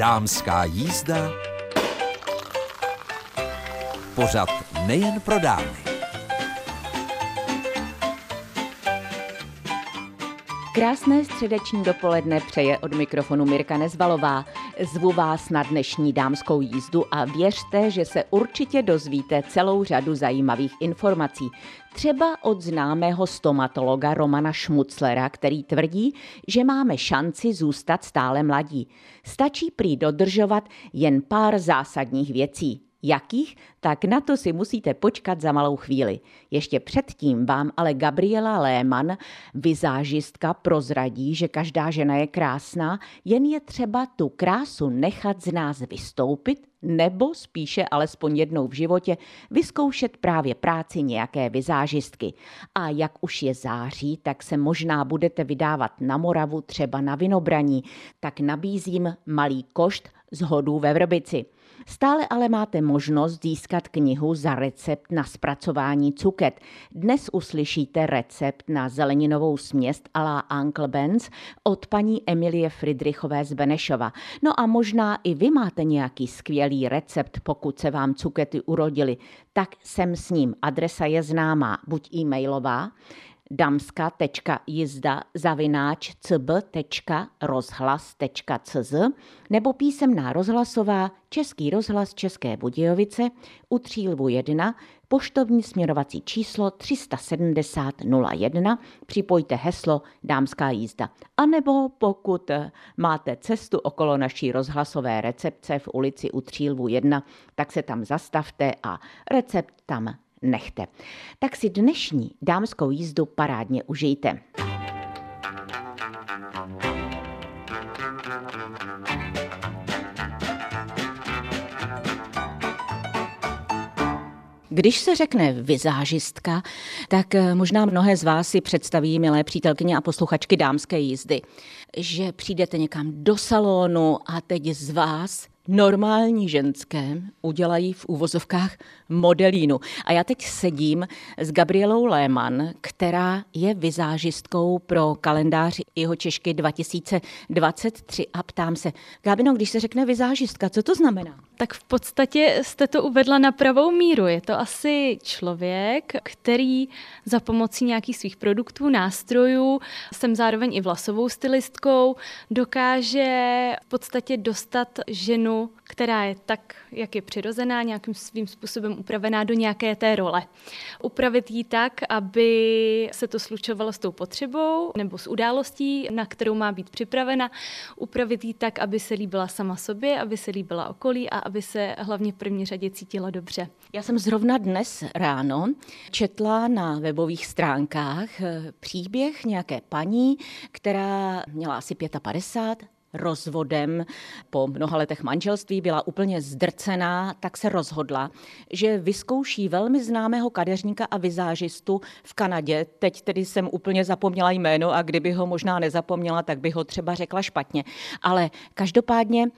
Dámská jízda. Pořad nejen pro dámy. Krásné středeční dopoledne přeje od mikrofonu Mirka Nezvalová. Zvu vás na dnešní dámskou jízdu a věřte, že se určitě dozvíte celou řadu zajímavých informací. Třeba od známého stomatologa Romana Šmuclera, který tvrdí, že máme šanci zůstat stále mladí. Stačí prý dodržovat jen pár zásadních věcí. Jakých? Tak na to si musíte počkat za malou chvíli. Ještě předtím vám ale Gabriela Léman, vizážistka, prozradí, že každá žena je krásná, jen je třeba tu krásu nechat z nás vystoupit nebo spíše alespoň jednou v životě vyzkoušet právě práci nějaké vizážistky. A jak už je září, tak se možná budete vydávat na Moravu, třeba na Vinobraní, tak nabízím malý košt z hodů ve Vrbici. Stále ale máte možnost získat knihu za recept na zpracování cuket. Dnes uslyšíte recept na zeleninovou směst a la Uncle Benz od paní Emilie Friedrichové z Benešova. No a možná i vy máte nějaký skvělý recept, pokud se vám cukety urodily, tak jsem s ním. Adresa je známá, buď e-mailová, damska.jizda zavináč cb.rozhlas.cz nebo písemná rozhlasová Český rozhlas České Budějovice u Třílvu 1 poštovní směrovací číslo 370 01, připojte heslo Dámská jízda. A nebo pokud máte cestu okolo naší rozhlasové recepce v ulici u Třílvu 1, tak se tam zastavte a recept tam nechte. Tak si dnešní dámskou jízdu parádně užijte. Když se řekne vizážistka, tak eh, možná mnohé z vás si představí, milé přítelkyně a posluchačky dámské jízdy, že přijdete někam do salonu a teď z vás normální ženské udělají v úvozovkách modelínu. A já teď sedím s Gabrielou Léman, která je vizážistkou pro kalendář jeho Češky 2023 a ptám se, Gabino, když se řekne vizážistka, co to znamená? Tak v podstatě jste to uvedla na pravou míru. Je to asi člověk, který za pomocí nějakých svých produktů, nástrojů, jsem zároveň i vlasovou stylistkou, dokáže v podstatě dostat ženu, která je tak, jak je přirozená, nějakým svým způsobem upravená do nějaké té role. Upravit ji tak, aby se to slučovalo s tou potřebou nebo s událostí, na kterou má být připravena. Upravit ji tak, aby se líbila sama sobě, aby se líbila okolí a aby se hlavně v první řadě cítila dobře. Já jsem zrovna dnes ráno četla na webových stránkách eh, příběh nějaké paní, která měla asi 55, rozvodem po mnoha letech manželství byla úplně zdrcená, tak se rozhodla, že vyzkouší velmi známého kadeřníka a vizážistu v Kanadě. Teď tedy jsem úplně zapomněla jméno a kdyby ho možná nezapomněla, tak by ho třeba řekla špatně. Ale každopádně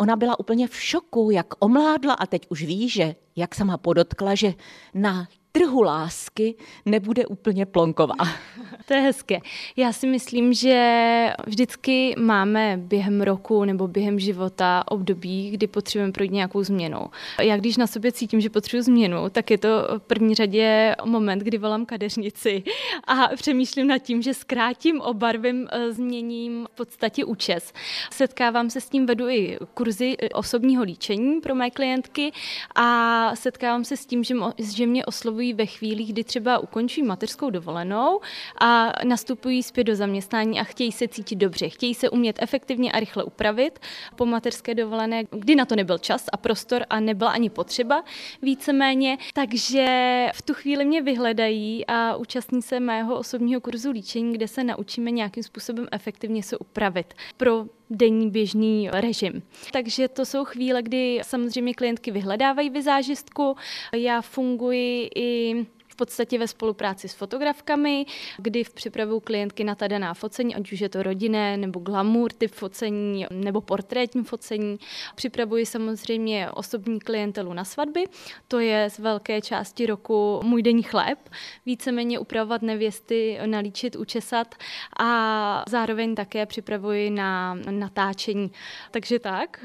Ona byla úplně v šoku, jak omládla a teď už ví, že, jak sama podotkla, že na trhu lásky nebude úplně plonková. To je hezké. Já si myslím, že vždycky máme během roku nebo během života období, kdy potřebujeme projít nějakou změnu. Já když na sobě cítím, že potřebuji změnu, tak je to v první řadě moment, kdy volám kadeřnici a přemýšlím nad tím, že zkrátím, obarvím, eh, změním v podstatě účes. Setkávám se s tím, vedu i kurzy osobního líčení pro mé klientky a setkávám se s tím, že, mě oslovují ve chvílích, kdy třeba ukončí mateřskou dovolenou a nastupují zpět do zaměstnání a chtějí se cítit dobře, chtějí se umět efektivně a rychle upravit po mateřské dovolené, kdy na to nebyl čas a prostor a nebyla ani potřeba víceméně, takže v tu chvíli mě vyhledají a účastní se mého osobního kurzu líčení, kde se naučíme nějakým způsobem efektivně se upravit pro denní běžný režim. Takže to jsou chvíle, kdy samozřejmě klientky vyhledávají vizážistku. Já funguji i podstatě ve spolupráci s fotografkami, kdy v připravu klientky na ta daná focení, ať už je to rodinné nebo glamour typ focení nebo portrétní focení. Připravuji samozřejmě osobní klientelu na svatby, to je z velké části roku můj denní chléb, víceméně upravovat nevěsty, nalíčit, učesat a zároveň také připravuji na natáčení. Takže tak.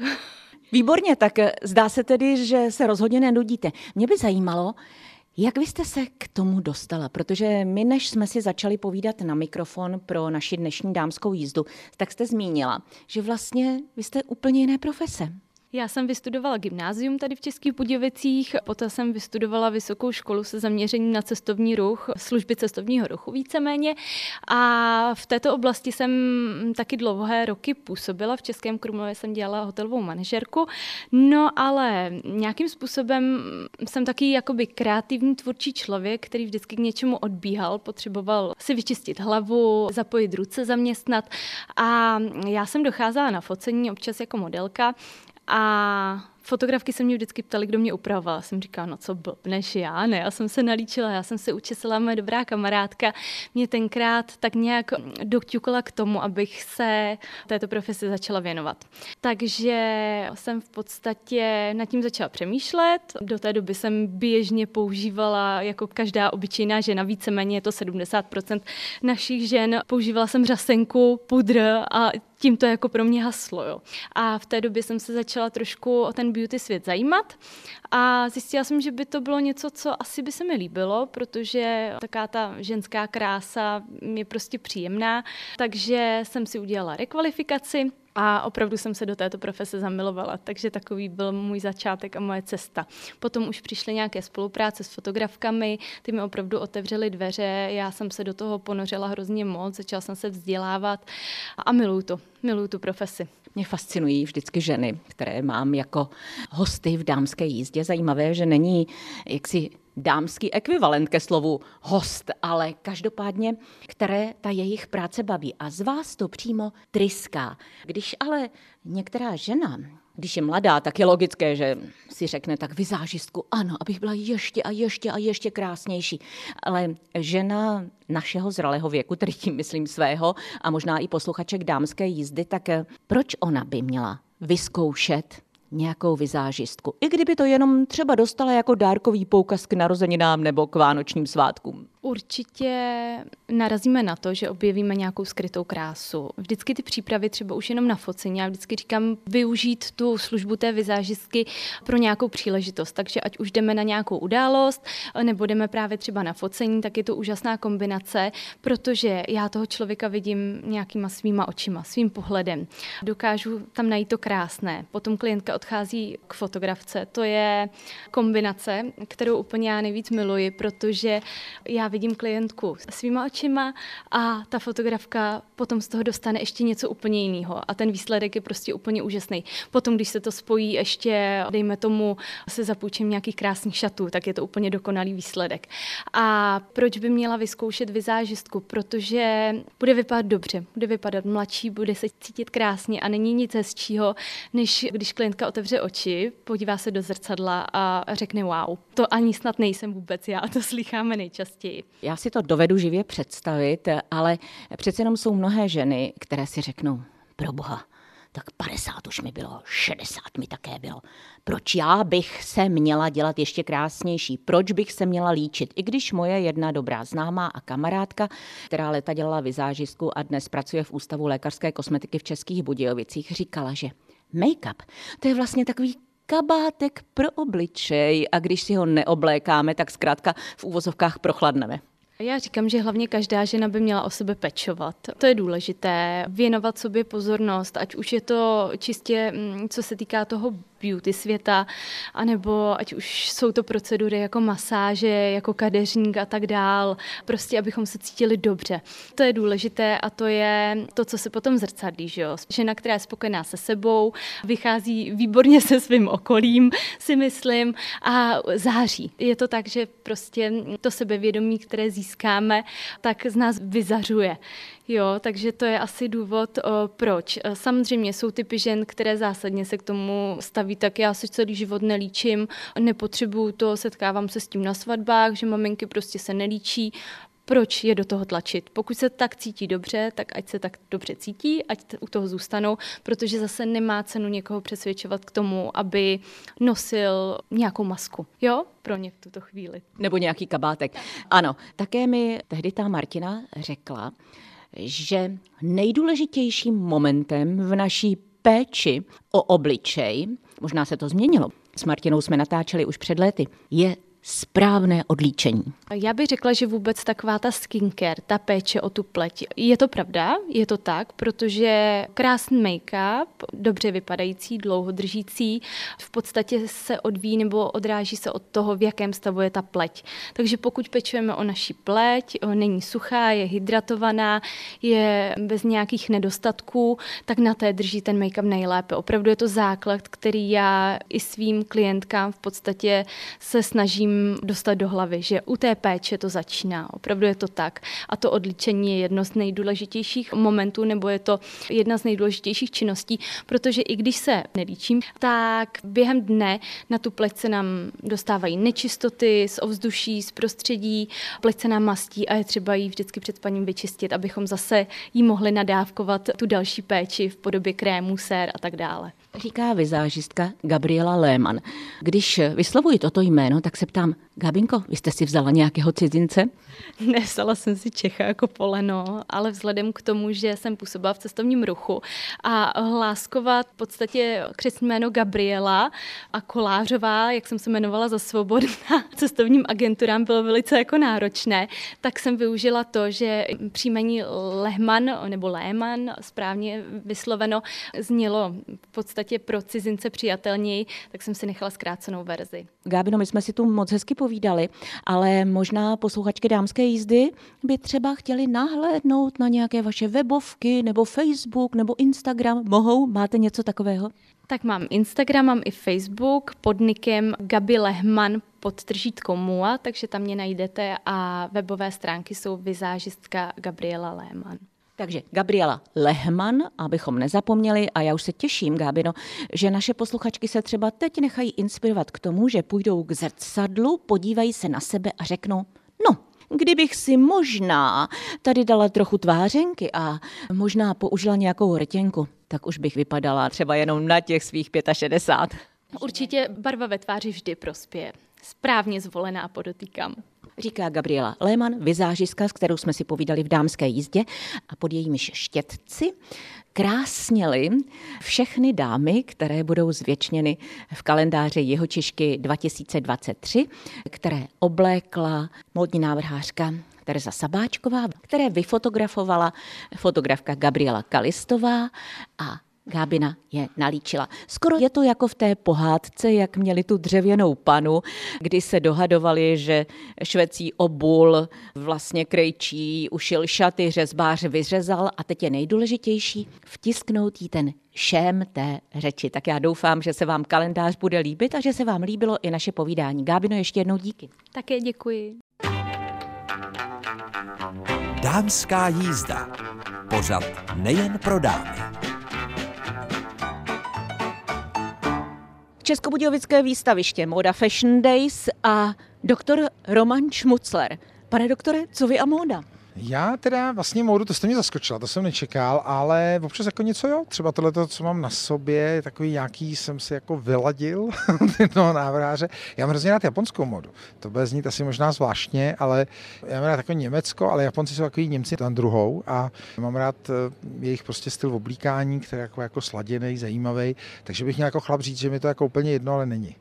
Výborně, tak zdá se tedy, že se rozhodně nenudíte. Mě by zajímalo, jak vy jste se k tomu dostala? Protože my, než jsme si začali povídat na mikrofon pro naši dnešní dámskou jízdu, tak jste zmínila, že vlastně vy jste úplně jiné profese. Já jsem vystudovala gymnázium tady v Českých Budějovicích, poté jsem vystudovala vysokou školu se zaměřením na cestovní ruch, služby cestovního ruchu víceméně. A v této oblasti jsem taky dlouhé roky působila. V Českém Krumlově jsem dělala hotelovou manažerku. No ale nějakým způsobem jsem taky jakoby kreativní tvůrčí člověk, který vždycky k něčemu odbíhal, potřeboval si vyčistit hlavu, zapojit ruce, zaměstnat. A já jsem docházela na focení občas jako modelka a fotografky se mě vždycky ptali, kdo mě upravoval. Jsem říkala, no co blbneš já, ne, já jsem se nalíčila, já jsem se učesila, moje dobrá kamarádka mě tenkrát tak nějak doťukala k tomu, abych se této profesi začala věnovat. Takže jsem v podstatě nad tím začala přemýšlet. Do té doby jsem běžně používala jako každá obyčejná žena, víceméně je to 70% našich žen. Používala jsem řasenku, pudr a tím to jako pro mě haslo. Jo. A v té době jsem se začala trošku o ten beauty svět zajímat a zjistila jsem, že by to bylo něco, co asi by se mi líbilo, protože taká ta ženská krása je prostě příjemná, takže jsem si udělala rekvalifikaci a opravdu jsem se do této profese zamilovala, takže takový byl můj začátek a moje cesta. Potom už přišly nějaké spolupráce s fotografkami, ty mi opravdu otevřely dveře, já jsem se do toho ponořila hrozně moc, začala jsem se vzdělávat a miluju to, miluju tu profesi. Mě fascinují vždycky ženy, které mám jako hosty v dámské jízdě. Zajímavé, že není jaksi dámský ekvivalent ke slovu host, ale každopádně, které ta jejich práce baví. A z vás to přímo tryská. Když ale některá žena když je mladá, tak je logické, že si řekne tak vizážistku, ano, abych byla ještě a ještě a ještě krásnější. Ale žena našeho zralého věku, tedy tím myslím svého, a možná i posluchaček dámské jízdy, tak proč ona by měla vyzkoušet nějakou vizážistku. I kdyby to jenom třeba dostala jako dárkový poukaz k narozeninám nebo k vánočním svátkům. Určitě narazíme na to, že objevíme nějakou skrytou krásu. Vždycky ty přípravy třeba už jenom na focení. Já vždycky říkám využít tu službu té vizážistky pro nějakou příležitost. Takže ať už jdeme na nějakou událost, nebo jdeme právě třeba na focení, tak je to úžasná kombinace, protože já toho člověka vidím nějakýma svýma očima, svým pohledem. Dokážu tam najít to krásné. Potom klientka odchází k fotografce. To je kombinace, kterou úplně já nejvíc miluji, protože já vidím klientku svýma očima a ta fotografka potom z toho dostane ještě něco úplně jiného a ten výsledek je prostě úplně úžasný. Potom, když se to spojí ještě, dejme tomu, se zapůjčím nějakých krásných šatů, tak je to úplně dokonalý výsledek. A proč by měla vyzkoušet vizážistku? Protože bude vypadat dobře, bude vypadat mladší, bude se cítit krásně a není nic hezčího, než když klientka otevře oči, podívá se do zrcadla a řekne wow. To ani snad nejsem vůbec já, to slycháme nejčastěji. Já si to dovedu živě představit, ale přece jenom jsou mnohé ženy, které si řeknou, pro boha, tak 50 už mi bylo, 60 mi také bylo. Proč já bych se měla dělat ještě krásnější? Proč bych se měla líčit? I když moje jedna dobrá známá a kamarádka, která leta dělala vizážistku a dnes pracuje v Ústavu lékařské kosmetiky v Českých Budějovicích, říkala, že make-up to je vlastně takový kabátek pro obličej a když si ho neoblékáme, tak zkrátka v úvozovkách prochladneme. Já říkám, že hlavně každá žena by měla o sebe pečovat. To je důležité. Věnovat sobě pozornost, ať už je to čistě, mm, co se týká toho beauty světa, anebo ať už jsou to procedury jako masáže, jako kadeřník a tak dál, prostě abychom se cítili dobře. To je důležité a to je to, co se potom zrcadlí, že jo. Žena, která je spokojená se sebou, vychází výborně se svým okolím, si myslím, a září. Je to tak, že prostě to sebevědomí, které získáme, tak z nás vyzařuje. Jo, takže to je asi důvod, o, proč. Samozřejmě jsou typy žen, které zásadně se k tomu staví tak já se celý život nelíčím, nepotřebuju to, setkávám se s tím na svatbách, že maminky prostě se nelíčí, proč je do toho tlačit. Pokud se tak cítí dobře, tak ať se tak dobře cítí, ať u toho zůstanou, protože zase nemá cenu někoho přesvědčovat k tomu, aby nosil nějakou masku. Jo, pro ně v tuto chvíli. Nebo nějaký kabátek. Ano, také mi tehdy ta Martina řekla, že nejdůležitějším momentem v naší péči o obličej, možná se to změnilo, s Martinou jsme natáčeli už před léty, je správné odlíčení? Já bych řekla, že vůbec taková ta skincare, ta péče o tu pleť, je to pravda, je to tak, protože krásný make-up, dobře vypadající, dlouhodržící, v podstatě se odvíjí nebo odráží se od toho, v jakém stavu je ta pleť. Takže pokud pečujeme o naši pleť, není suchá, je hydratovaná, je bez nějakých nedostatků, tak na té drží ten make-up nejlépe. Opravdu je to základ, který já i svým klientkám v podstatě se snažím dostat do hlavy, že u té péče to začíná. Opravdu je to tak. A to odličení je jedno z nejdůležitějších momentů, nebo je to jedna z nejdůležitějších činností, protože i když se nelíčím, tak během dne na tu pleť se nám dostávají nečistoty z ovzduší, z prostředí, pleť se nám mastí a je třeba ji vždycky před spaním vyčistit, abychom zase jí mohli nadávkovat tu další péči v podobě krémů, sér a tak dále. Říká vizážistka Gabriela Lehmann. Když vyslovuji toto jméno, tak se ptám, um, Gabinko, vy jste si vzala nějakého cizince? Nesala jsem si Čecha jako poleno, ale vzhledem k tomu, že jsem působila v cestovním ruchu a hláskovat v podstatě křesní jméno Gabriela a Kolářová, jak jsem se jmenovala za svobodná cestovním agenturám, bylo velice jako náročné, tak jsem využila to, že příjmení Lehman nebo Lehman, správně vysloveno, znělo v podstatě pro cizince přijatelněji, tak jsem si nechala zkrácenou verzi. Gábino, my jsme si tu moc hezky povídali, ale možná posluchačky dámské jízdy by třeba chtěli nahlédnout na nějaké vaše webovky nebo Facebook nebo Instagram. Mohou? Máte něco takového? Tak mám Instagram, mám i Facebook pod nikem Gabi Lehman podtržítko MUA, takže tam mě najdete a webové stránky jsou vizážistka Gabriela Lehman. Takže Gabriela Lehman, abychom nezapomněli, a já už se těším, Gábino, že naše posluchačky se třeba teď nechají inspirovat k tomu, že půjdou k zrcadlu, podívají se na sebe a řeknou, no, kdybych si možná tady dala trochu tvářenky a možná použila nějakou rtěnku, tak už bych vypadala třeba jenom na těch svých 65. Určitě barva ve tváři vždy prospěje. Správně zvolená podotýkám říká Gabriela Lehmann, vizážiska, s kterou jsme si povídali v dámské jízdě. A pod jejímiž štětci krásněly všechny dámy, které budou zvětšněny v kalendáři Jihočišky 2023, které oblékla módní návrhářka Teresa Sabáčková, které vyfotografovala fotografka Gabriela Kalistová a Gábina je nalíčila. Skoro je to jako v té pohádce, jak měli tu dřevěnou panu, kdy se dohadovali, že švecí obul vlastně krejčí ušil šaty, řezbář vyřezal a teď je nejdůležitější vtisknout jí ten šém té řeči. Tak já doufám, že se vám kalendář bude líbit a že se vám líbilo i naše povídání. Gábino, ještě jednou díky. Také děkuji. Dámská jízda. Pořad nejen pro dámy. Českobudějovické výstaviště Moda Fashion Days a doktor Roman Šmucler. Pane doktore, co vy a móda? Já teda vlastně módu, to jste mě zaskočila, to jsem nečekal, ale občas jako něco jo, třeba tohle, co mám na sobě, takový nějaký jsem si jako vyladil jednoho návráře. Já mám hrozně rád japonskou modu, to bude znít asi možná zvláštně, ale já mám rád takový Německo, ale Japonci jsou takový Němci tam druhou a mám rád eh, jejich prostě styl oblíkání, který je jako, jako sladěný, zajímavý, takže bych měl jako chlap říct, že mi to jako úplně jedno, ale není.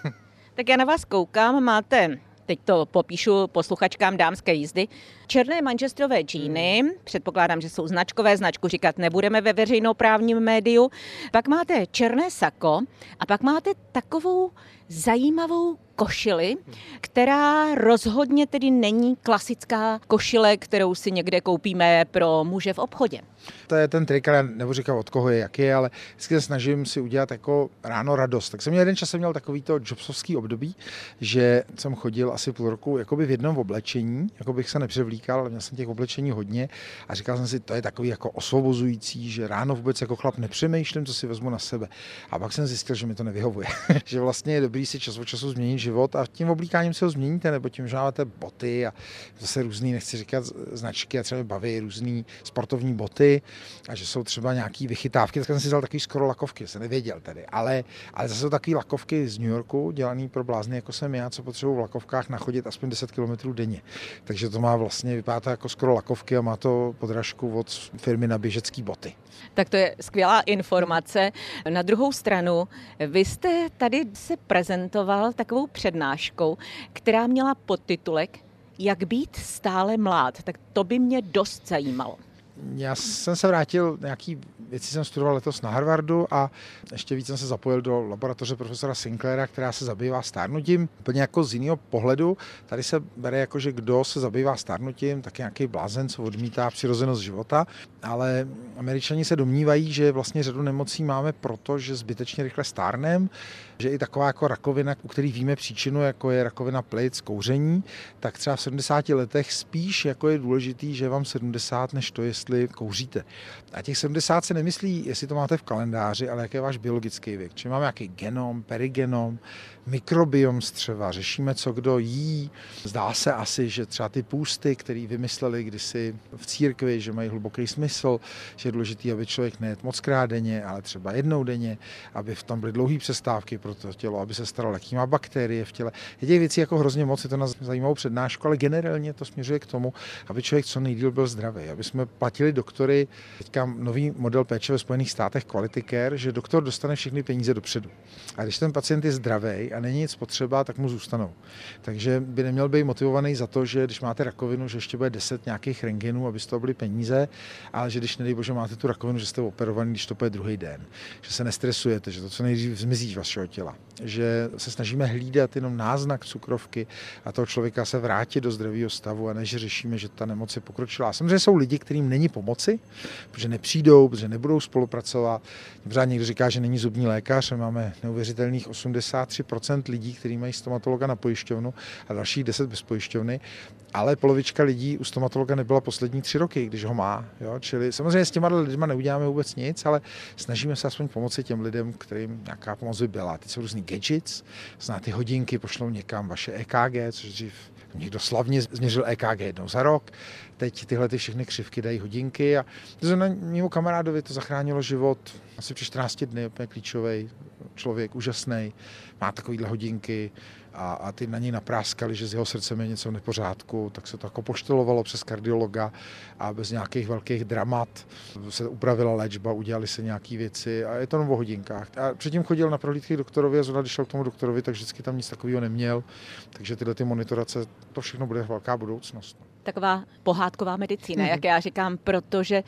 tak já na vás koukám, máte teď to popíšu posluchačkám dámské jízdy. Černé manchesterové džíny, hmm. předpokládám, že jsou značkové, značku říkat nebudeme ve veřejnoprávním médiu. Pak máte černé sako a pak máte takovou zajímavou košili, která rozhodně tedy není klasická košile, kterou si někde koupíme pro muže v obchodě. To je ten trik, ale nebo říkám od koho je, jak je, ale vždycky se snažím si udělat jako ráno radost. Tak jsem měl jeden čas jsem měl takový to jobsovský období, že jsem chodil asi půl roku jakoby v jednom oblečení, jako bych se nepřevlíkal, ale měl jsem těch oblečení hodně a říkal jsem si, to je takový jako osvobozující, že ráno vůbec jako chlap nepřemýšlím, co si vezmu na sebe. A pak jsem zjistil, že mi to nevyhovuje. že vlastně je dobrý si čas od času změnit život a tím oblíkáním se ho změníte, nebo tím, že máte boty a zase různý, nechci říkat značky a třeba baví různý sportovní boty a že jsou třeba nějaký vychytávky. Tak jsem si dal takový skoro lakovky, jsem nevěděl tedy, ale, ale zase jsou takové lakovky z New Yorku, dělaný pro blázny, jako jsem já, co potřebuji v lakovkách nachodit aspoň 10 km denně. Takže to má vlastně, vypadá jako skoro lakovky a má to podražku od firmy na běžecký boty. Tak to je skvělá informace. Na druhou stranu, vy jste tady se prezentoval takovou přednáškou, která měla podtitulek Jak být stále mlád. Tak to by mě dost zajímalo. Já jsem se vrátil, nějaký věci jsem studoval letos na Harvardu a ještě víc jsem se zapojil do laboratoře profesora Sinclaira, která se zabývá stárnutím. Úplně jako z jiného pohledu. Tady se bere jako, že kdo se zabývá stárnutím, tak nějaký blázen, co odmítá přirozenost života. Ale američani se domnívají, že vlastně řadu nemocí máme proto, že zbytečně rychle stárnem, že i taková jako rakovina, u který víme příčinu, jako je rakovina plic, kouření, tak třeba v 70 letech spíš jako je důležitý, že vám 70, než to, jestli kouříte. A těch 70 se nemyslí, jestli to máte v kalendáři, ale jaký je váš biologický věk. Či máme nějaký genom, perigenom, mikrobiom střeva, řešíme, co kdo jí. Zdá se asi, že třeba ty půsty, které vymysleli kdysi v církvi, že mají hluboký smysl, že je důležité, aby člověk nejet moc krát denně, ale třeba jednou denně, aby v tom byly dlouhé přestávky pro to tělo, aby se staralo, jaký má bakterie v těle. Je těch věcí jako hrozně moc, je to na zajímavou přednášku, ale generálně to směřuje k tomu, aby člověk co nejdíl byl zdravý, aby jsme platili doktory, teďka nový model péče ve Spojených státech Quality Care, že doktor dostane všechny peníze dopředu. A když ten pacient je zdravý a není nic potřeba, tak mu zůstanou. Takže by neměl být motivovaný za to, že když máte rakovinu, že ještě bude 10 nějakých rengenů, aby z toho byly peníze, ale že když nedej bože máte tu rakovinu, že jste operovaný, když to bude druhý den, že se nestresujete, že to co nejdřív zmizí z vašeho těla, že se snažíme hlídat jenom náznak cukrovky a toho člověka se vrátit do zdravého stavu a než řešíme, že ta nemoc je pokročila. Samozřejmě jsou lidi, kterým není pomoci, protože nepřijdou, protože nebudou spolupracovat. Pořád někdo říká, že není zubní lékař, máme neuvěřitelných 83% lidí, kteří mají stomatologa na pojišťovnu a dalších 10 bez pojišťovny, ale polovička lidí u stomatologa nebyla poslední tři roky, když ho má. Jo? Čili samozřejmě s těma lidmi neuděláme vůbec nic, ale snažíme se aspoň pomoci těm lidem, kterým nějaká pomoc by byla. Teď jsou různý gadgets, zná ty hodinky, pošlou někam vaše EKG, což dřív někdo slavně změřil EKG jednou za rok, teď tyhle ty všechny křivky dají hodinky a to na mému kamarádovi to zachránilo život asi při 14 dny, úplně klíčový člověk, úžasný, má takovýhle hodinky a, a ty na něj napráskali, že z jeho srdcem je něco v nepořádku, tak se to jako poštelovalo přes kardiologa a bez nějakých velkých dramat se upravila léčba, udělali se nějaké věci a je to o hodinkách. A předtím chodil na prohlídky doktorovi a zrovna když šel k tomu doktorovi, tak vždycky tam nic takového neměl, takže tyhle ty monitorace, to všechno bude velká budoucnost taková pohádková medicína, jak já říkám, protože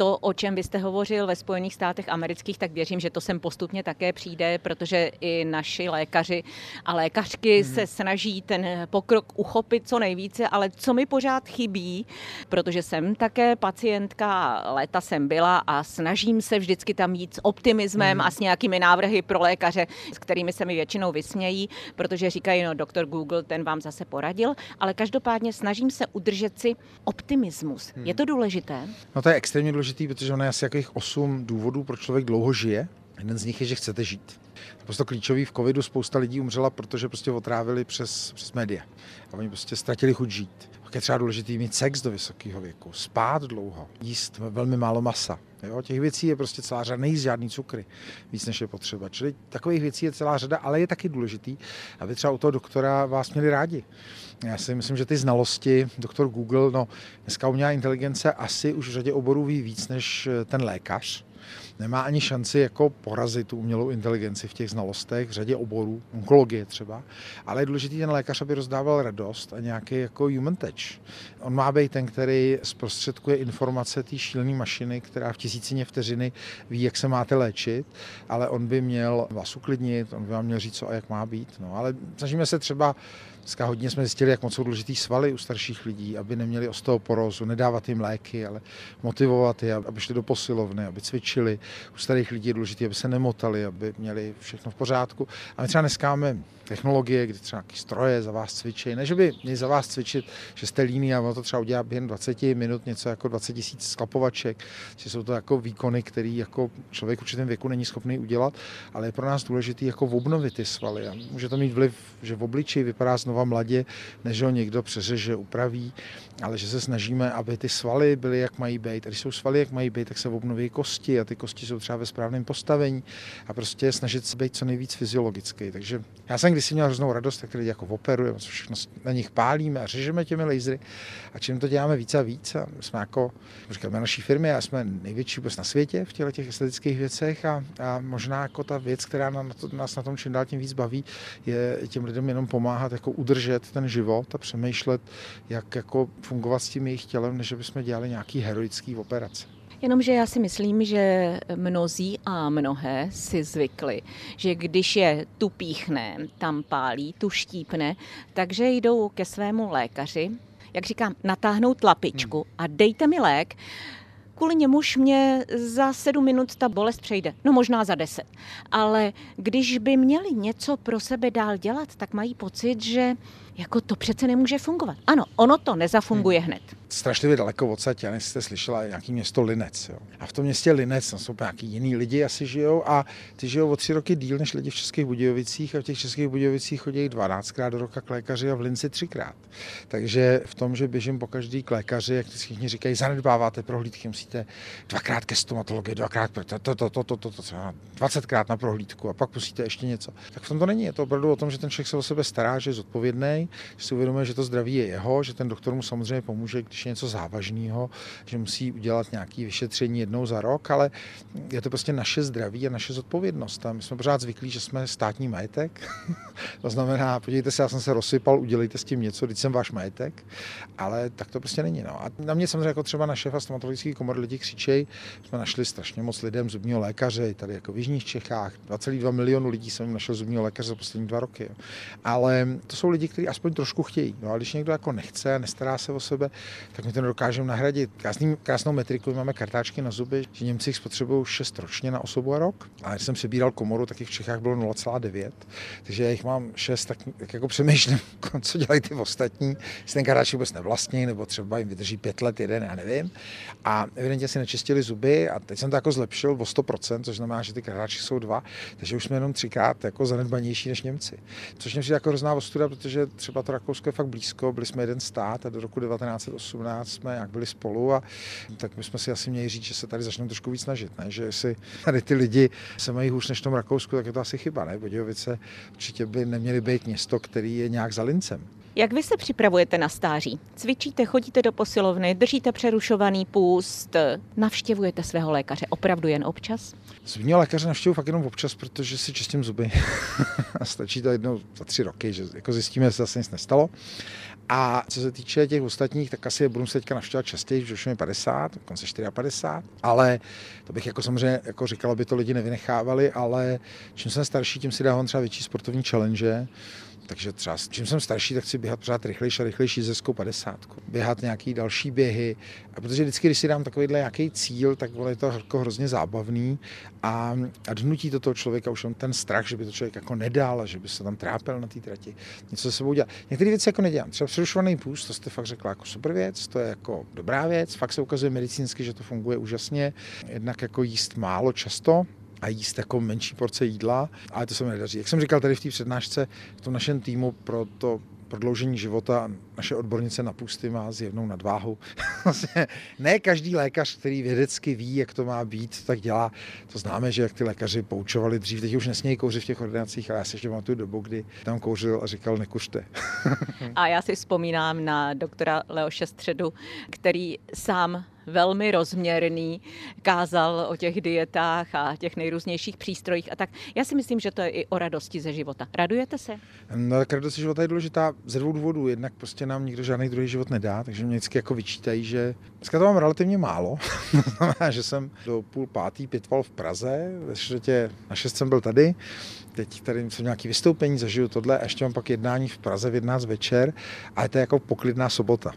to, o čem vy jste hovořil ve Spojených státech amerických, tak věřím, že to sem postupně také přijde, protože i naši lékaři a lékařky hmm. se snaží ten pokrok uchopit co nejvíce, ale co mi pořád chybí, protože jsem také pacientka, léta jsem byla a snažím se vždycky tam jít s optimismem hmm. a s nějakými návrhy pro lékaře, s kterými se mi většinou vysmějí, protože říkají, no doktor Google, ten vám zase poradil, ale každopádně snažím se udržet udržet si optimismus. Hmm. Je to důležité? No to je extrémně důležité, protože ono je asi jakých osm důvodů, proč člověk dlouho žije. Jeden z nich je, že chcete žít. Prostě klíčový v covidu spousta lidí umřela, protože prostě otrávili přes, přes média. A oni prostě ztratili chuť žít. Pak je třeba důležitý mít sex do vysokého věku, spát dlouho, jíst velmi málo masa. Jo, těch věcí je prostě celá řada, nejíst žádný cukry, víc než je potřeba. Čili takových věcí je celá řada, ale je taky důležitý, aby třeba u toho doktora vás měli rádi. Já si myslím, že ty znalosti, doktor Google, no dneska umělá inteligence asi už v řadě oborů ví víc než ten lékař, Nemá ani šanci jako porazit tu umělou inteligenci v těch znalostech, v řadě oborů, onkologie třeba, ale je důležitý ten lékař, aby rozdával radost a nějaký jako human touch. On má být ten, který zprostředkuje informace té šílené mašiny, která v tisícině vteřiny ví, jak se máte léčit, ale on by měl vás uklidnit, on by vám měl říct, co a jak má být. No, ale snažíme se třeba Dneska hodně jsme zjistili, jak moc jsou důležitý svaly u starších lidí, aby neměli osteoporózu, nedávat jim léky, ale motivovat je, aby šli do posilovny, aby cvičili. U starých lidí je důležité, aby se nemotali, aby měli všechno v pořádku. A my třeba dneska máme technologie, kdy třeba nějaký stroje za vás cvičí. Ne, že by měli za vás cvičit, že jste líný a ono to třeba udělá během 20 minut něco jako 20 tisíc sklapovaček. Že jsou to jako výkony, který jako člověk v určitém věku není schopný udělat, ale je pro nás důležité jako obnovit ty svaly. A může to mít vliv, že v obličeji vypadá znova mladě, než ho někdo přeřeže, upraví, ale že se snažíme, aby ty svaly byly, jak mají být. A když jsou svaly, jak mají být, tak se obnoví kosti a ty kosti jsou třeba ve správném postavení a prostě snažit se být co nejvíc fyziologický. Takže já jsem kdysi měl hroznou radost, tak lidi jako operujeme, co všechno na nich pálíme a řežeme těmi lasery a čím to děláme více a víc a jsme jako, říkáme naší firmy a jsme největší vůbec na světě v těchto těch estetických věcech a, a možná jako ta věc, která nás, nás na tom čím dál tím víc baví, je těm lidem jenom pomáhat jako udržet ten život a přemýšlet, jak jako fungovat s tím jejich tělem, než bychom dělali nějaký heroický operace. Jenomže já si myslím, že mnozí a mnohé si zvykli, že když je tu píchne, tam pálí, tu štípne, takže jdou ke svému lékaři, jak říkám, natáhnout lapičku hmm. a dejte mi lék, kvůli němuž mě za sedm minut ta bolest přejde. No možná za deset. Ale když by měli něco pro sebe dál dělat, tak mají pocit, že jako to přece nemůže fungovat. Ano, ono to nezafunguje hmm. hned strašlivě daleko odsaď, já jste slyšela, nějaký město Linec. Jo. A v tom městě Linec tam jsou nějaký jiný lidi asi žijou a ty žijou o tři roky díl než lidi v Českých Budějovicích a v těch Českých Budějovicích chodí 12krát do roka k lékaři a v Linci třikrát. Takže v tom, že běžím po každý k lékaři, jak všichni říkají, zanedbáváte prohlídky, musíte dvakrát ke stomatologii, dvakrát to, to, to, to, to, to, to, 20krát na prohlídku a pak musíte ještě něco. Tak v tom to není. Je to opravdu o tom, že ten člověk se o sebe stará, že je zodpovědný, že si uvědomuje, že to zdraví je jeho, že ten doktor mu samozřejmě pomůže, když je něco závažného, že musí udělat nějaké vyšetření jednou za rok, ale je to prostě naše zdraví a naše zodpovědnost. A my jsme pořád zvyklí, že jsme státní majetek. to znamená, podívejte se, já jsem se rozsypal, udělejte s tím něco, teď jsem váš majetek, ale tak to prostě není. No. A na mě samozřejmě jako třeba na šéfa stomatologické komory lidi křičej, jsme našli strašně moc lidem zubního lékaře, tady jako v Jižních Čechách, 2,2 milionu lidí jsem našel zubního lékaře za poslední dva roky. Ale to jsou lidi, kteří aspoň trošku chtějí. No a když někdo jako nechce a nestará se o sebe, tak my to nedokážeme nahradit. Krásný, krásnou metriku, máme kartáčky na zuby, že Němci jich spotřebují 6 ročně na osobu a rok. A když jsem přebíral komoru, tak jich v Čechách bylo 0,9. Takže já jich mám 6, tak, tak jako přemýšlím, co dělají ty ostatní. Jestli ten kartáček vůbec nevlastní, nebo třeba jim vydrží 5 let jeden, já nevím. A evidentně si nečistili zuby a teď jsem to jako zlepšil o 100%, což znamená, že ty kartáčky jsou dva, takže už jsme jenom třikrát jako zanedbanější než Němci. Což mě jako hrozná ostuda, protože třeba to Rakousko je fakt blízko, byli jsme jeden stát a do roku 1918 jsme jak byli spolu a tak my jsme si asi měli říct, že se tady začneme trošku víc snažit, ne? že jestli tady ty lidi se mají hůř než v tom Rakousku, tak je to asi chyba, ne? Budějovice určitě by neměly být město, který je nějak za lincem. Jak vy se připravujete na stáří? Cvičíte, chodíte do posilovny, držíte přerušovaný půst, navštěvujete svého lékaře opravdu jen občas? Zubního lékaře navštěvuji fakt jenom občas, protože si čistím zuby. Stačí to jednou za tři roky, že jako zjistíme, že se zase nic nestalo. A co se týče těch ostatních, tak asi je budu se teďka navštěvovat častěji, že už je 50, dokonce 54, ale to bych jako samozřejmě jako říkal, aby to lidi nevynechávali, ale čím jsem starší, tím si dávám třeba větší sportovní challenge, takže třeba čím jsem starší, tak chci běhat pořád rychlejší a rychlejší ze 50. Běhat nějaký další běhy. A protože vždycky, když si dám takovýhle nějaký cíl, tak je to jako hrozně zábavný a, a dnutí to toho člověka už on ten strach, že by to člověk jako nedal, že by se tam trápil na té trati, něco se sebou dělat. Některé věci jako nedělám. Třeba přerušovaný půst, to jste fakt řekla jako super věc, to je jako dobrá věc, fakt se ukazuje medicínsky, že to funguje úžasně. Jednak jako jíst málo často, a jíst jako menší porce jídla, ale to se mi nedaří. Jak jsem říkal tady v té přednášce, v tom našem týmu pro to prodloužení života naše odbornice na půsty má zjevnou nadváhu. Vlastně ne každý lékař, který vědecky ví, jak to má být, tak dělá. To známe, že jak ty lékaři poučovali dřív, teď už nesmějí kouřit v těch ordinacích, ale já si ještě tu dobu, kdy tam kouřil a říkal nekuřte. a já si vzpomínám na doktora Leoše Středu, který sám velmi rozměrný, kázal o těch dietách a těch nejrůznějších přístrojích a tak. Já si myslím, že to je i o radosti ze života. Radujete se? No tak radost ze života je důležitá ze dvou důvodů. Jednak prostě nám nikdo žádný druhý život nedá, takže mě vždycky jako vyčítají, že dneska to mám relativně málo. že jsem do půl pátý pětval v Praze, ve čtvrtě na šest jsem byl tady, teď tady jsem nějaký vystoupení, zažiju tohle a ještě mám pak jednání v Praze v 11 večer a je to jako poklidná sobota.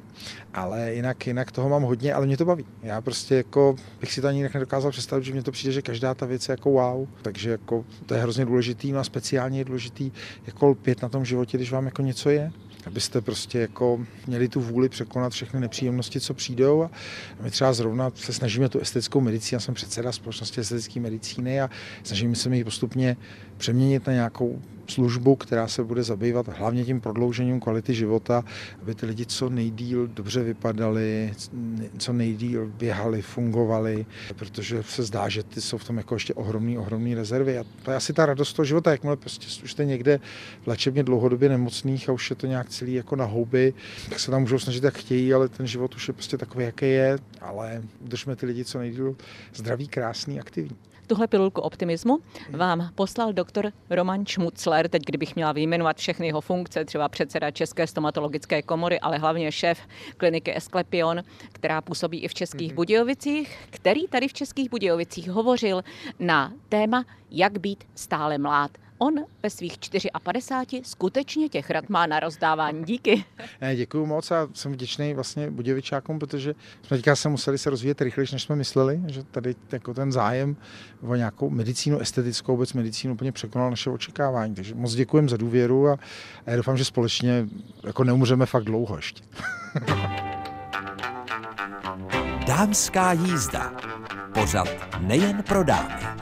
Ale jinak, jinak toho mám hodně, ale mě to baví. Já prostě jako bych si to ani jinak nedokázal představit, že mě to přijde, že každá ta věc je jako wow. Takže jako to je hrozně důležitý, no a speciálně je důležitý jako lpět na tom životě, když vám jako něco je abyste prostě jako měli tu vůli překonat všechny nepříjemnosti, co přijdou. A my třeba zrovna se snažíme tu estetickou medicínu, já jsem předseda společnosti estetické medicíny a snažíme se mi ji postupně přeměnit na nějakou službu, která se bude zabývat hlavně tím prodloužením kvality života, aby ty lidi co nejdíl dobře vypadali, co nejdíl běhali, fungovali, protože se zdá, že ty jsou v tom jako ještě ohromný, ohromný rezervy. A to je asi ta radost toho života, jakmile prostě už jste někde v léčebně dlouhodobě nemocných a už je to nějak celý jako na houby, tak se tam můžou snažit, jak chtějí, ale ten život už je prostě takový, jaký je, ale držme ty lidi co nejdíl zdraví, krásný, aktivní. Tuhle pilulku optimismu vám poslal doktor Roman Šmucler, teď kdybych měla vyjmenovat všechny jeho funkce, třeba předseda České stomatologické komory, ale hlavně šéf kliniky Esklepion, která působí i v Českých mm-hmm. Budějovicích, který tady v Českých Budějovicích hovořil na téma, jak být stále mlád. On ve svých 54 skutečně těch rad má na rozdávání. Díky. Ne, děkuji moc a jsem vděčný vlastně Budějovičákům, protože jsme teďka se museli se rozvíjet rychleji, než jsme mysleli, že tady jako ten zájem o nějakou medicínu, estetickou vůbec medicínu úplně překonal naše očekávání. Takže moc děkujeme za důvěru a, a já doufám, že společně jako neumřeme fakt dlouho ještě. Dámská jízda. Pořad nejen pro dámy.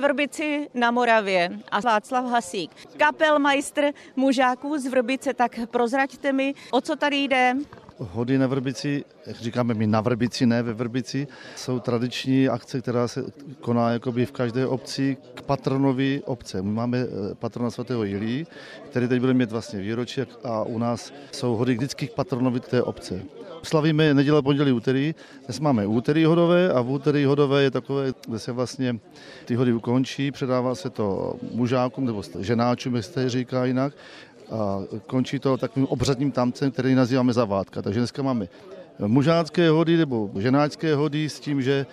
Vrbici na Moravě a Václav Hasík. Kapelmajstr mužáků z Vrbice, tak prozraďte mi, o co tady jde? Hody na Vrbici, jak říkáme my na Vrbici, ne ve Vrbici, jsou tradiční akce, která se koná jakoby v každé obci k patronovi obce. My máme eh, patrona svatého Jilí, který teď bude mít vlastně výročí a u nás jsou hody vždycky k patronovi té obce. Slavíme neděle, pondělí, úterý. Dnes máme úterý hodové a v úterý hodové je takové, kde se vlastně ty hody ukončí, předává se to mužákům nebo ženáčům, jestli se říká jinak. A končí to takovým obřadním tamcem, který nazýváme zavádka. Takže dneska máme mužácké hody nebo ženáčské hody s tím, že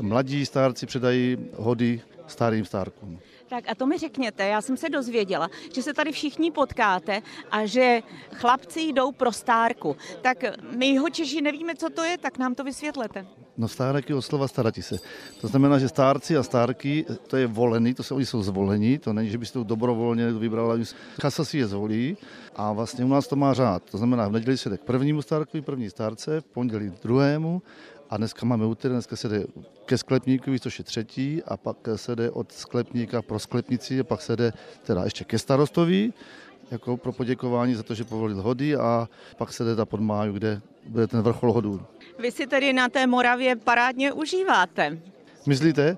mladí stárci předají hody starým stárkům. Tak a to mi řekněte, já jsem se dozvěděla, že se tady všichni potkáte a že chlapci jdou pro stárku. Tak my jeho Češi nevíme, co to je, tak nám to vysvětlete. No stárek je slova starati se. To znamená, že stárci a stárky, to je volený, to se oni jsou zvolení, to není, že byste to dobrovolně vybrali, kasa si je zvolí a vlastně u nás to má řád. To znamená, v neděli se jde k prvnímu stárkovi, první stárce, v pondělí druhému a dneska máme úterý, dneska se jde ke sklepníkovi, což je třetí, a pak se jde od sklepníka pro sklepnici, a pak se jde teda ještě ke starostovi, jako pro poděkování za to, že povolil hody a pak se jde ta pod máju, kde bude ten vrchol hodů. Vy si tedy na té Moravě parádně užíváte. Myslíte?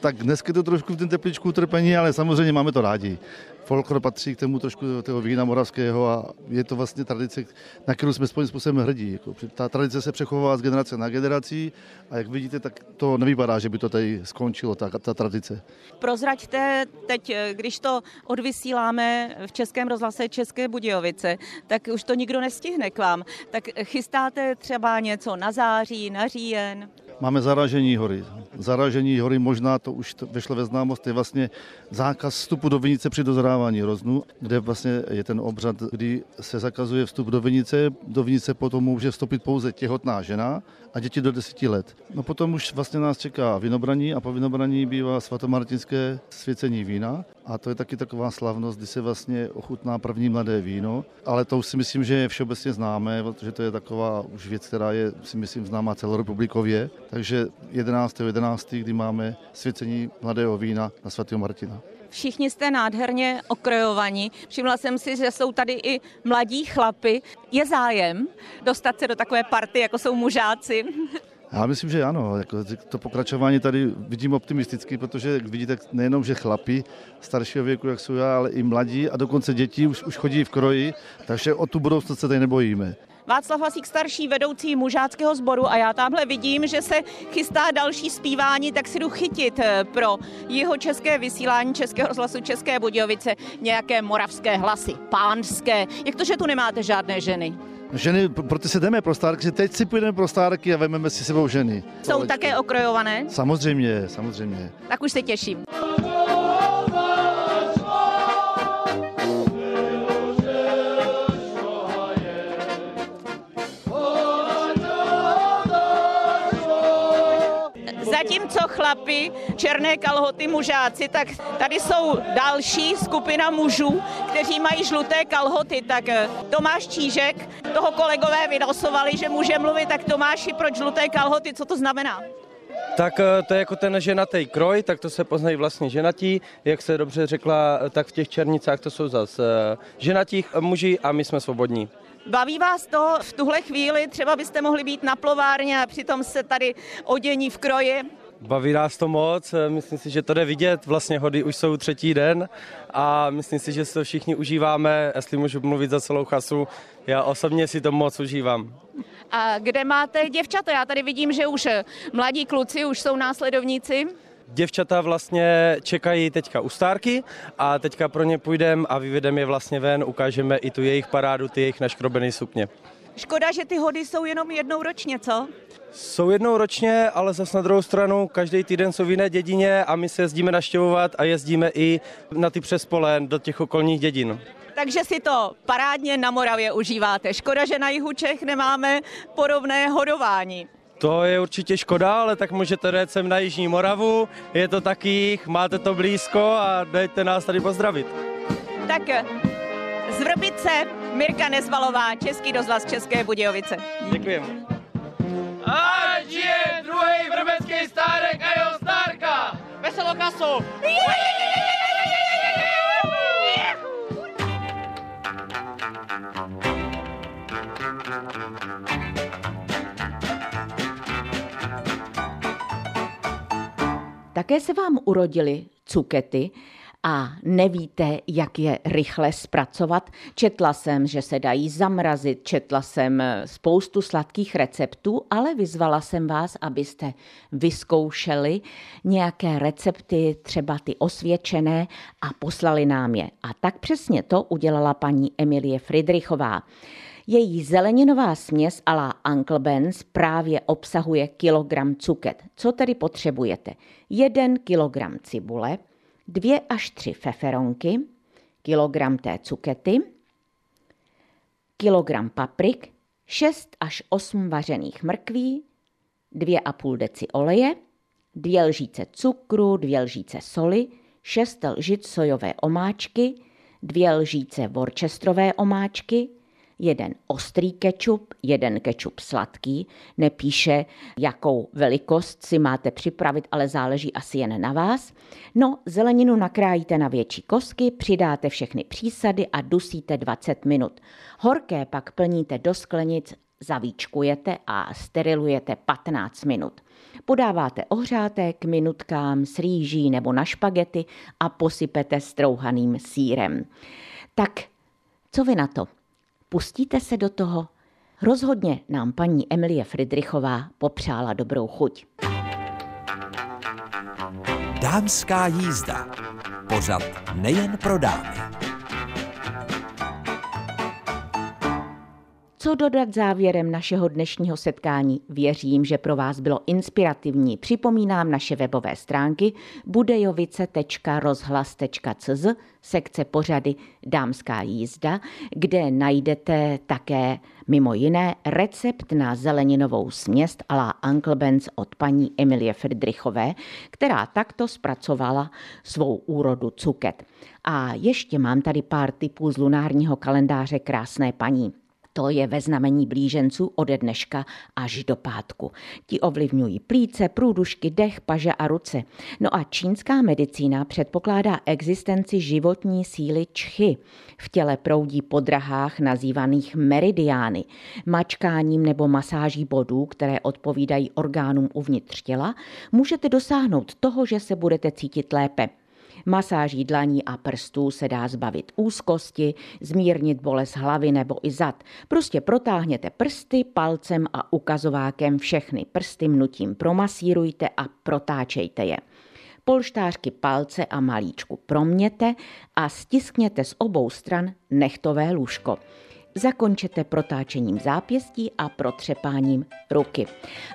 Tak dneska je to trošku v ten tepličku utrpení, ale samozřejmě máme to rádi folklor patří k tomu trošku toho vína moravského a je to vlastně tradice, na kterou jsme spojím způsobem hrdí. Jako, ta tradice se přechovává z generace na generaci a jak vidíte, tak to nevypadá, že by to tady skončilo, ta, ta tradice. Prozraďte teď, když to odvysíláme v Českém rozhlase České Budějovice, tak už to nikdo nestihne k vám. Tak chystáte třeba něco na září, na říjen? Máme zaražení hory. Zaražení hory možná to už vešlo ve známost, je vlastně zákaz vstupu do vinice při dozrávání roznu, kde vlastně je ten obřad, kdy se zakazuje vstup do vinice. Do vinice potom může vstoupit pouze těhotná žena a děti do deseti let. No potom už vlastně nás čeká vinobraní a po vinobraní bývá svatomartinské svěcení vína a to je taky taková slavnost, kdy se vlastně ochutná první mladé víno, ale to už si myslím, že je všeobecně známé, protože to je taková už věc, která je si myslím známá celorepublikově. Takže 11. 11. kdy máme svěcení mladého vína na svatého Martina. Všichni jste nádherně okrojovaní. Všimla jsem si, že jsou tady i mladí chlapy. Je zájem dostat se do takové party, jako jsou mužáci? Já myslím, že ano. Jako to pokračování tady vidím optimisticky, protože vidíte nejenom, že chlapi staršího věku, jak jsou já, ale i mladí a dokonce děti už, už chodí v kroji, takže o tu budoucnost se tady nebojíme. Václav Hasík starší vedoucí mužáckého sboru a já tamhle vidím, že se chystá další zpívání, tak si jdu chytit eh, pro jeho české vysílání Českého rozhlasu České Budějovice nějaké moravské hlasy, pánské. Jak to, že tu nemáte žádné ženy? Ženy, proto se jdeme pro stárky, teď si půjdeme pro stárky a vezmeme si sebou ženy. Jsou také okrojované? Samozřejmě, samozřejmě. Tak už se těším. Zatímco chlapi, černé kalhoty, mužáci, tak tady jsou další skupina mužů, kteří mají žluté kalhoty. Tak eh, Tomáš Čížek, toho kolegové vylosovali, že může mluvit, tak Tomáši, proč žluté kalhoty, co to znamená? Tak eh, to je jako ten ženatý kroj, tak to se poznají vlastně ženatí. Jak se dobře řekla, eh, tak v těch černicách to jsou zase ženatí muži a my jsme svobodní. Baví vás to v tuhle chvíli? Třeba byste mohli být na plovárně a přitom se tady odění v kroji? Baví nás to moc, myslím si, že to jde vidět, vlastně hody už jsou třetí den a myslím si, že si to všichni užíváme, jestli můžu mluvit za celou chasu, já osobně si to moc užívám. A kde máte děvčata? Já tady vidím, že už mladí kluci už jsou následovníci. Děvčata vlastně čekají teďka u stárky a teďka pro ně půjdeme a vyvedeme je vlastně ven, ukážeme i tu jejich parádu, ty jejich naškrobené sukně. Škoda, že ty hody jsou jenom jednou ročně, co? Jsou jednou ročně, ale zase na druhou stranu každý týden jsou v jiné dědině a my se jezdíme naštěvovat a jezdíme i na ty přespole do těch okolních dědin. Takže si to parádně na Moravě užíváte. Škoda, že na jihu Čech nemáme podobné hodování. To je určitě škoda, ale tak můžete jít sem na Jižní Moravu, je to taky, máte to blízko a dejte nás tady pozdravit. Tak z Vrbice Mirka Nezvalová, Český rozhlas České Budějovice. Děkujeme. Ať je druhý vrbecký stárek a jeho stárka! Veselo kasu! Také se vám urodily cukety, a nevíte, jak je rychle zpracovat. Četla jsem, že se dají zamrazit, četla jsem spoustu sladkých receptů, ale vyzvala jsem vás, abyste vyzkoušeli nějaké recepty, třeba ty osvědčené a poslali nám je. A tak přesně to udělala paní Emilie Friedrichová. Její zeleninová směs a la Uncle Ben's právě obsahuje kilogram cuket. Co tedy potřebujete? Jeden kilogram cibule, dvě až tři feferonky, kilogram té cukety, kilogram paprik, 6 až 8 vařených mrkví, 2,5 deci oleje, dvě lžíce cukru, dvě lžíce soli, 6 lžic sojové omáčky, dvě lžíce worcestrové omáčky, jeden ostrý kečup, jeden kečup sladký. Nepíše, jakou velikost si máte připravit, ale záleží asi jen na vás. No, zeleninu nakrájíte na větší kosky, přidáte všechny přísady a dusíte 20 minut. Horké pak plníte do sklenic, zavíčkujete a sterilujete 15 minut. Podáváte ohřáté k minutkám s rýží nebo na špagety a posypete strouhaným sírem. Tak co vy na to? Pustíte se do toho? Rozhodně nám paní Emilie Friedrichová popřála dobrou chuť. Dámská jízda. Pořad nejen pro dámy. Co dodat závěrem našeho dnešního setkání? Věřím, že pro vás bylo inspirativní. Připomínám naše webové stránky budejovice.rozhlas.cz sekce pořady Dámská jízda, kde najdete také mimo jiné recept na zeleninovou směst a la Uncle Benz od paní Emilie Friedrichové, která takto zpracovala svou úrodu cuket. A ještě mám tady pár typů z lunárního kalendáře krásné paní. To je ve znamení blíženců ode dneška až do pátku. Ti ovlivňují plíce, průdušky, dech, paže a ruce. No a čínská medicína předpokládá existenci životní síly čchy. V těle proudí po drahách nazývaných meridiány. Mačkáním nebo masáží bodů, které odpovídají orgánům uvnitř těla, můžete dosáhnout toho, že se budete cítit lépe. Masáží dlaní a prstů se dá zbavit úzkosti, zmírnit bolest hlavy nebo i zad. Prostě protáhněte prsty palcem a ukazovákem všechny prsty mnutím promasírujte a protáčejte je. Polštářky palce a malíčku proměte a stiskněte z obou stran nechtové lůžko zakončete protáčením zápěstí a protřepáním ruky.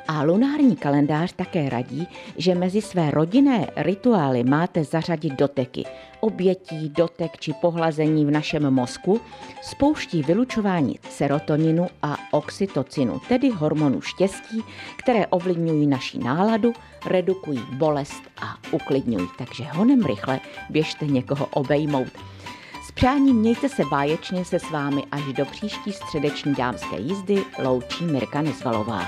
A lunární kalendář také radí, že mezi své rodinné rituály máte zařadit doteky. Obětí, dotek či pohlazení v našem mozku spouští vylučování serotoninu a oxytocinu, tedy hormonu štěstí, které ovlivňují naši náladu, redukují bolest a uklidňují. Takže honem rychle běžte někoho obejmout přání mějte se báječně se s vámi až do příští středeční dámské jízdy loučí Mirka Nezvalová.